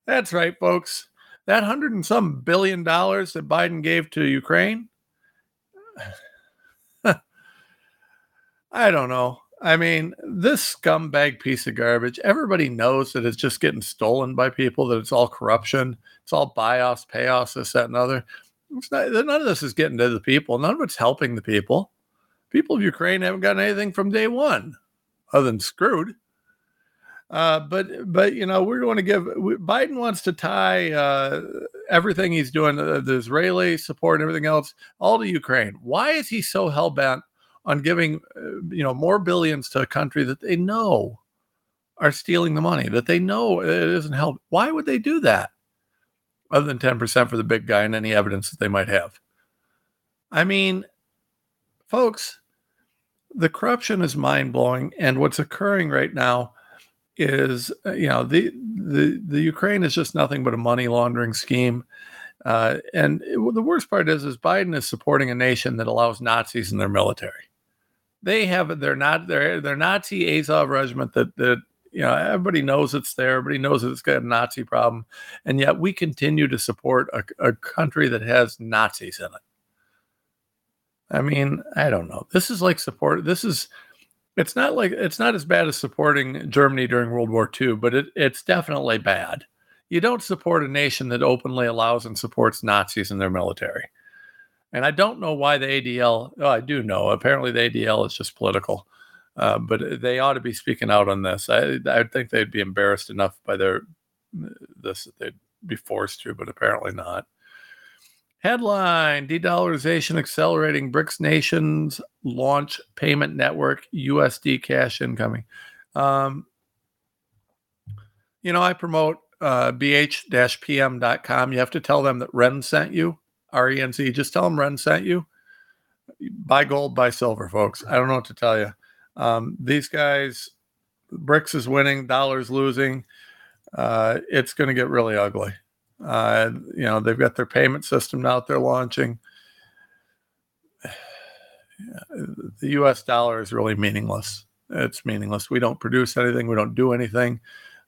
That's right, folks. That hundred and some billion dollars that Biden gave to Ukraine. I don't know. I mean, this scumbag piece of garbage, everybody knows that it's just getting stolen by people, that it's all corruption, it's all buy-offs, payoffs, this, that, and other. Not, none of this is getting to the people. None of it's helping the people. People of Ukraine haven't gotten anything from day one, other than screwed. Uh, but but you know we're going to give Biden wants to tie uh, everything he's doing, uh, the Israeli support and everything else, all to Ukraine. Why is he so hell bent on giving uh, you know more billions to a country that they know are stealing the money, that they know it isn't help? Why would they do that? Other than ten percent for the big guy and any evidence that they might have. I mean, folks, the corruption is mind blowing, and what's occurring right now is uh, you know the the the Ukraine is just nothing but a money laundering scheme. Uh, and it, the worst part is, is Biden is supporting a nation that allows Nazis in their military. They have they're not they're they're Nazi Azov regiment that that you know everybody knows it's there. Everybody knows that it's got a Nazi problem, and yet we continue to support a, a country that has Nazis in it. I mean, I don't know. This is like support. This is it's not like it's not as bad as supporting Germany during World War II, but it, it's definitely bad. You don't support a nation that openly allows and supports Nazis in their military. And I don't know why the ADL, oh, I do know. Apparently, the ADL is just political, uh, but they ought to be speaking out on this. I, I think they'd be embarrassed enough by their this that they'd be forced to, but apparently not. Headline De-dollarization accelerating BRICS nations launch payment network USD cash incoming. Um, you know, I promote uh, bh-pm.com. You have to tell them that Renz sent you, R-E-N-Z. Just tell them Renz sent you. Buy gold, buy silver, folks. I don't know what to tell you. Um, these guys, BRICS is winning, dollars losing. Uh, it's going to get really ugly. Uh, you know, they've got their payment system now that they're launching. The US dollar is really meaningless. It's meaningless. We don't produce anything, we don't do anything.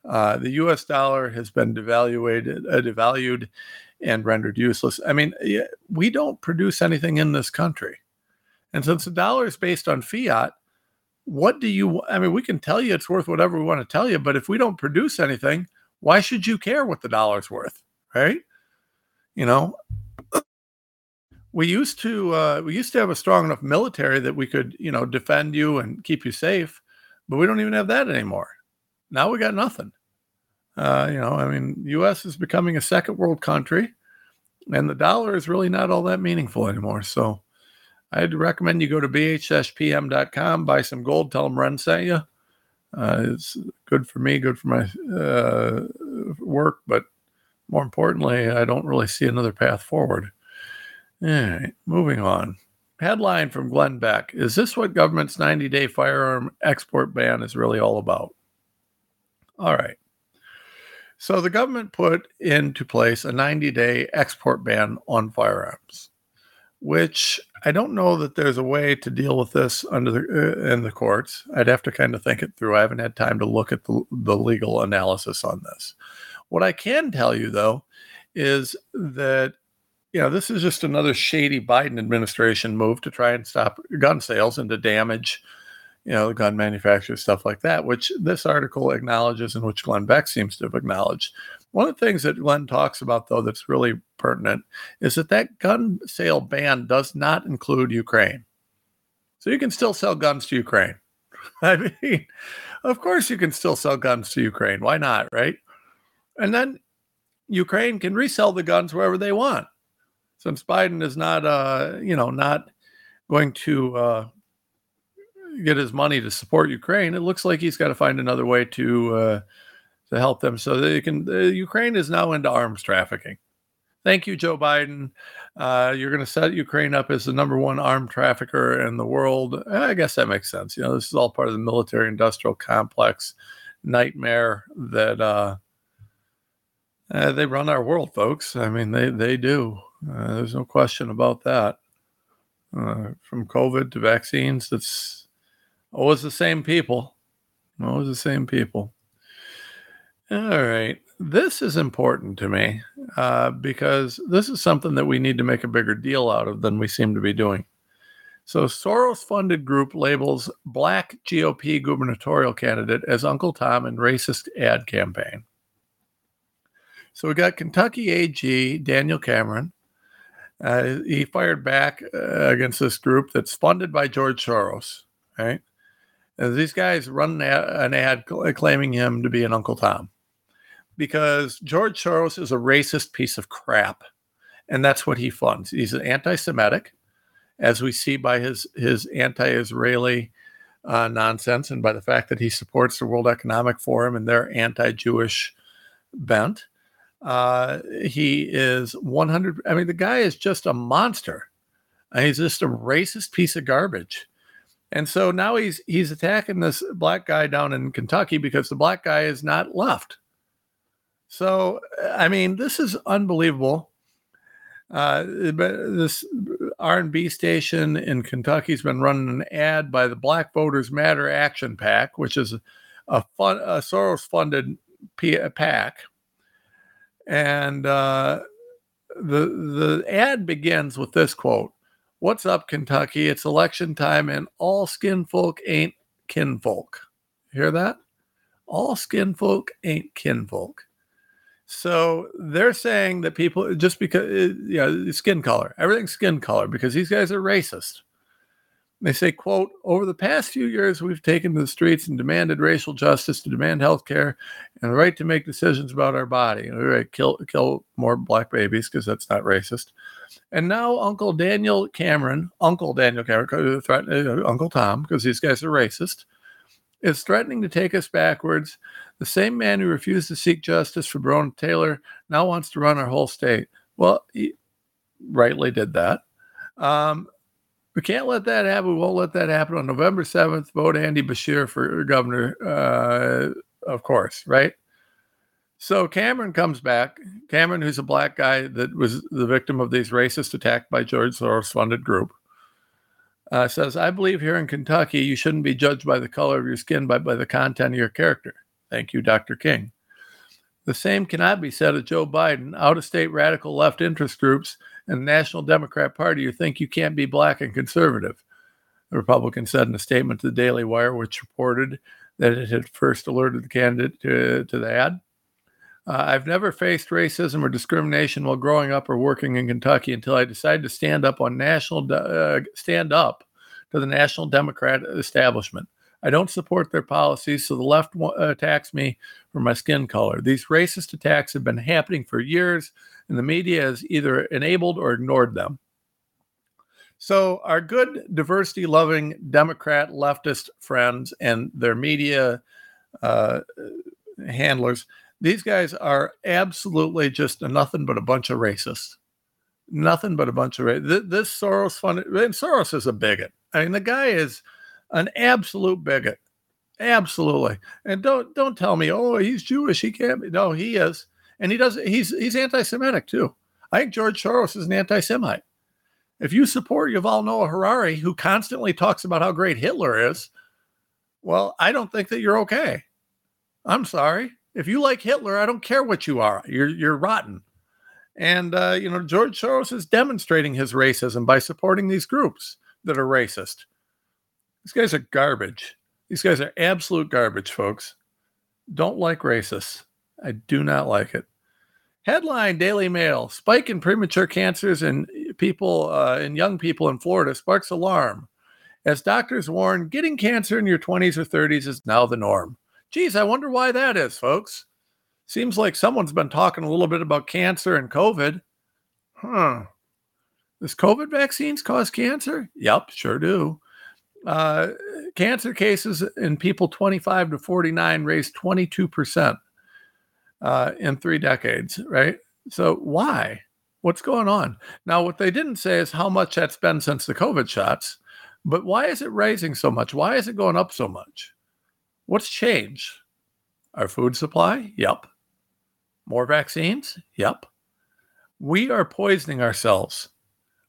Uh, the US dollar has been devalued, uh, devalued and rendered useless. I mean, we don't produce anything in this country. And since the dollar is based on fiat, what do you I mean, we can tell you it's worth whatever we want to tell you, but if we don't produce anything, why should you care what the dollar's worth? Right? You know, we used to uh, we used to have a strong enough military that we could you know defend you and keep you safe, but we don't even have that anymore. Now we got nothing. Uh, you know, I mean, U.S. is becoming a second world country, and the dollar is really not all that meaningful anymore. So, I'd recommend you go to bhspm.com, buy some gold, tell them Renz sent you. Uh, it's good for me, good for my uh, work, but more importantly, I don't really see another path forward. All right, moving on. Headline from Glenn Beck Is this what government's 90 day firearm export ban is really all about? All right. So the government put into place a 90 day export ban on firearms, which I don't know that there's a way to deal with this under the uh, in the courts. I'd have to kind of think it through. I haven't had time to look at the, the legal analysis on this. What I can tell you, though, is that you know this is just another shady Biden administration move to try and stop gun sales and to damage, you know, the gun manufacturers, stuff like that, which this article acknowledges and which Glenn Beck seems to have acknowledged. One of the things that Glenn talks about, though, that's really pertinent is that that gun sale ban does not include Ukraine. So you can still sell guns to Ukraine. I mean, of course you can still sell guns to Ukraine. Why not, right? And then Ukraine can resell the guns wherever they want. Since Biden is not, uh, you know, not going to uh, get his money to support Ukraine, it looks like he's got to find another way to uh, to help them. So they can. Uh, Ukraine is now into arms trafficking. Thank you, Joe Biden. Uh, you're going to set Ukraine up as the number one armed trafficker in the world. I guess that makes sense. You know, this is all part of the military-industrial complex nightmare that uh, they run our world, folks. I mean, they they do. Uh, there's no question about that. Uh, from COVID to vaccines, it's always the same people. Always the same people. All right. This is important to me uh, because this is something that we need to make a bigger deal out of than we seem to be doing. So, Soros funded group labels black GOP gubernatorial candidate as Uncle Tom in racist ad campaign. So, we got Kentucky AG Daniel Cameron. Uh, he fired back uh, against this group that's funded by George Soros, right? And these guys run an ad claiming him to be an Uncle Tom because George Soros is a racist piece of crap. And that's what he funds. He's an anti Semitic, as we see by his, his anti Israeli uh, nonsense and by the fact that he supports the World Economic Forum and their anti Jewish bent. Uh, he is 100. I mean, the guy is just a monster. He's just a racist piece of garbage. And so now he's he's attacking this black guy down in Kentucky because the black guy is not left. So, I mean, this is unbelievable. Uh, this R&B station in Kentucky's been running an ad by the Black Voters Matter Action PAC, which is a, fun, a Soros-funded PAC, and uh, the the ad begins with this quote: "What's up, Kentucky? It's election time, and all skin folk ain't kinfolk." Hear that? All skin folk ain't kinfolk. So they're saying that people just because uh, you know skin color, everything's skin color because these guys are racist. They say, quote, over the past few years, we've taken to the streets and demanded racial justice to demand health care and the right to make decisions about our body. All right, kill kill more black babies because that's not racist. And now Uncle Daniel Cameron, Uncle Daniel Cameron, uh, Uncle Tom, because these guys are racist, is threatening to take us backwards the same man who refused to seek justice for Breonna Taylor now wants to run our whole state. Well, he rightly did that. Um, we can't let that happen. We won't let that happen. On November 7th, vote Andy Beshear for governor, uh, of course, right? So Cameron comes back. Cameron, who's a black guy that was the victim of these racist attacks by George Soros funded group, uh, says, I believe here in Kentucky, you shouldn't be judged by the color of your skin, but by the content of your character. Thank you, Dr. King. The same cannot be said of Joe Biden, out of state radical left interest groups, and the National Democrat Party who think you can't be black and conservative. The Republican said in a statement to the Daily Wire, which reported that it had first alerted the candidate to, to the ad. Uh, I've never faced racism or discrimination while growing up or working in Kentucky until I decided to stand up on national uh, stand up to the National Democrat establishment. I don't support their policies, so the left attacks me for my skin color. These racist attacks have been happening for years, and the media has either enabled or ignored them. So, our good diversity loving Democrat leftist friends and their media uh, handlers, these guys are absolutely just nothing but a bunch of racists. Nothing but a bunch of racists. This Soros funded, and Soros is a bigot. I mean, the guy is an absolute bigot. Absolutely. And don't don't tell me, oh, he's Jewish. He can't be. No, he is. And he does he's he's anti-Semitic too. I think George Soros is an anti-Semite. If you support Yuval Noah Harari, who constantly talks about how great Hitler is, well, I don't think that you're okay. I'm sorry. If you like Hitler, I don't care what you are. You're you're rotten. And uh, you know, George Soros is demonstrating his racism by supporting these groups that are racist. These guys are garbage. These guys are absolute garbage, folks. Don't like racists. I do not like it. Headline Daily Mail Spike in premature cancers in people, uh, in young people in Florida sparks alarm. As doctors warn, getting cancer in your 20s or 30s is now the norm. Geez, I wonder why that is, folks. Seems like someone's been talking a little bit about cancer and COVID. Huh. Does COVID vaccines cause cancer? Yep, sure do. Uh, cancer cases in people 25 to 49 raised 22% uh, in three decades, right? So, why? What's going on? Now, what they didn't say is how much that's been since the COVID shots, but why is it rising so much? Why is it going up so much? What's changed? Our food supply? Yep. More vaccines? Yep. We are poisoning ourselves.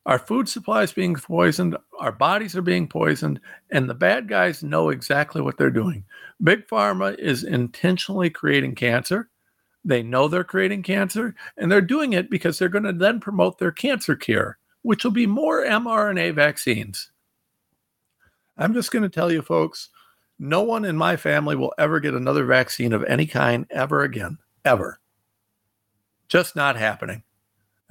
Our food supply is being poisoned, our bodies are being poisoned, and the bad guys know exactly what they're doing. Big Pharma is intentionally creating cancer. They know they're creating cancer, and they're doing it because they're going to then promote their cancer cure, which will be more mRNA vaccines. I'm just going to tell you, folks, no one in my family will ever get another vaccine of any kind ever again, ever. Just not happening.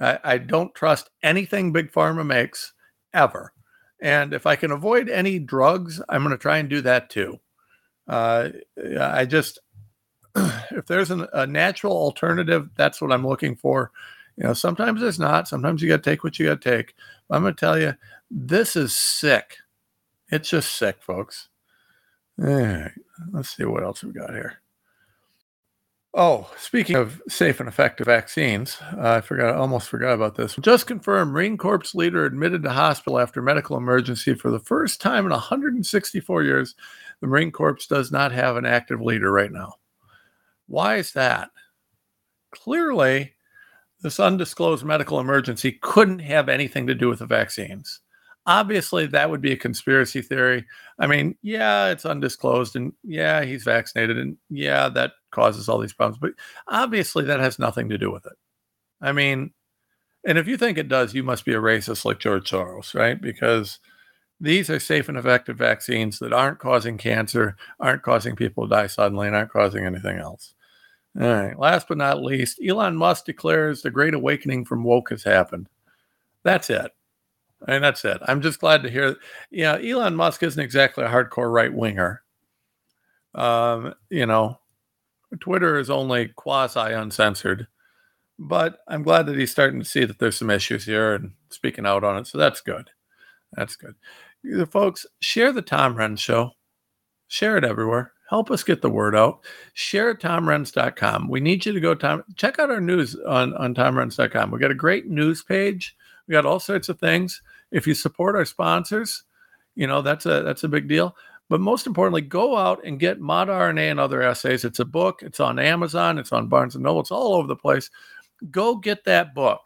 I, I don't trust anything Big Pharma makes ever. And if I can avoid any drugs, I'm going to try and do that too. Uh, I just, if there's an, a natural alternative, that's what I'm looking for. You know, sometimes there's not. Sometimes you got to take what you got to take. But I'm going to tell you, this is sick. It's just sick, folks. All right, let's see what else we got here. Oh, speaking of safe and effective vaccines, uh, I forgot, almost forgot about this. Just confirmed, Marine Corps leader admitted to hospital after medical emergency for the first time in 164 years. The Marine Corps does not have an active leader right now. Why is that? Clearly, this undisclosed medical emergency couldn't have anything to do with the vaccines. Obviously, that would be a conspiracy theory. I mean, yeah, it's undisclosed, and yeah, he's vaccinated, and yeah, that causes all these problems. But obviously, that has nothing to do with it. I mean, and if you think it does, you must be a racist like George Soros, right? Because these are safe and effective vaccines that aren't causing cancer, aren't causing people to die suddenly, and aren't causing anything else. All right. Last but not least, Elon Musk declares the great awakening from woke has happened. That's it. Mean, that's it. I'm just glad to hear. You know, Elon Musk isn't exactly a hardcore right winger. Um, you know, Twitter is only quasi uncensored, but I'm glad that he's starting to see that there's some issues here and speaking out on it. So that's good. That's good. Folks, share the Tom Renz show. Share it everywhere. Help us get the word out. Share at tomrenz.com. We need you to go Tom. Check out our news on, on tomrenz.com. We got a great news page. We got all sorts of things. If you support our sponsors, you know, that's a that's a big deal. But most importantly, go out and get Mod RNA and other essays. It's a book. It's on Amazon. It's on Barnes and Noble. It's all over the place. Go get that book.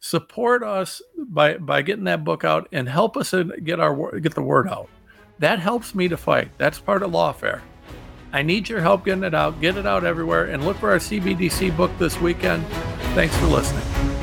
Support us by by getting that book out and help us get our get the word out. That helps me to fight. That's part of lawfare. I need your help getting it out. Get it out everywhere and look for our CBDC book this weekend. Thanks for listening.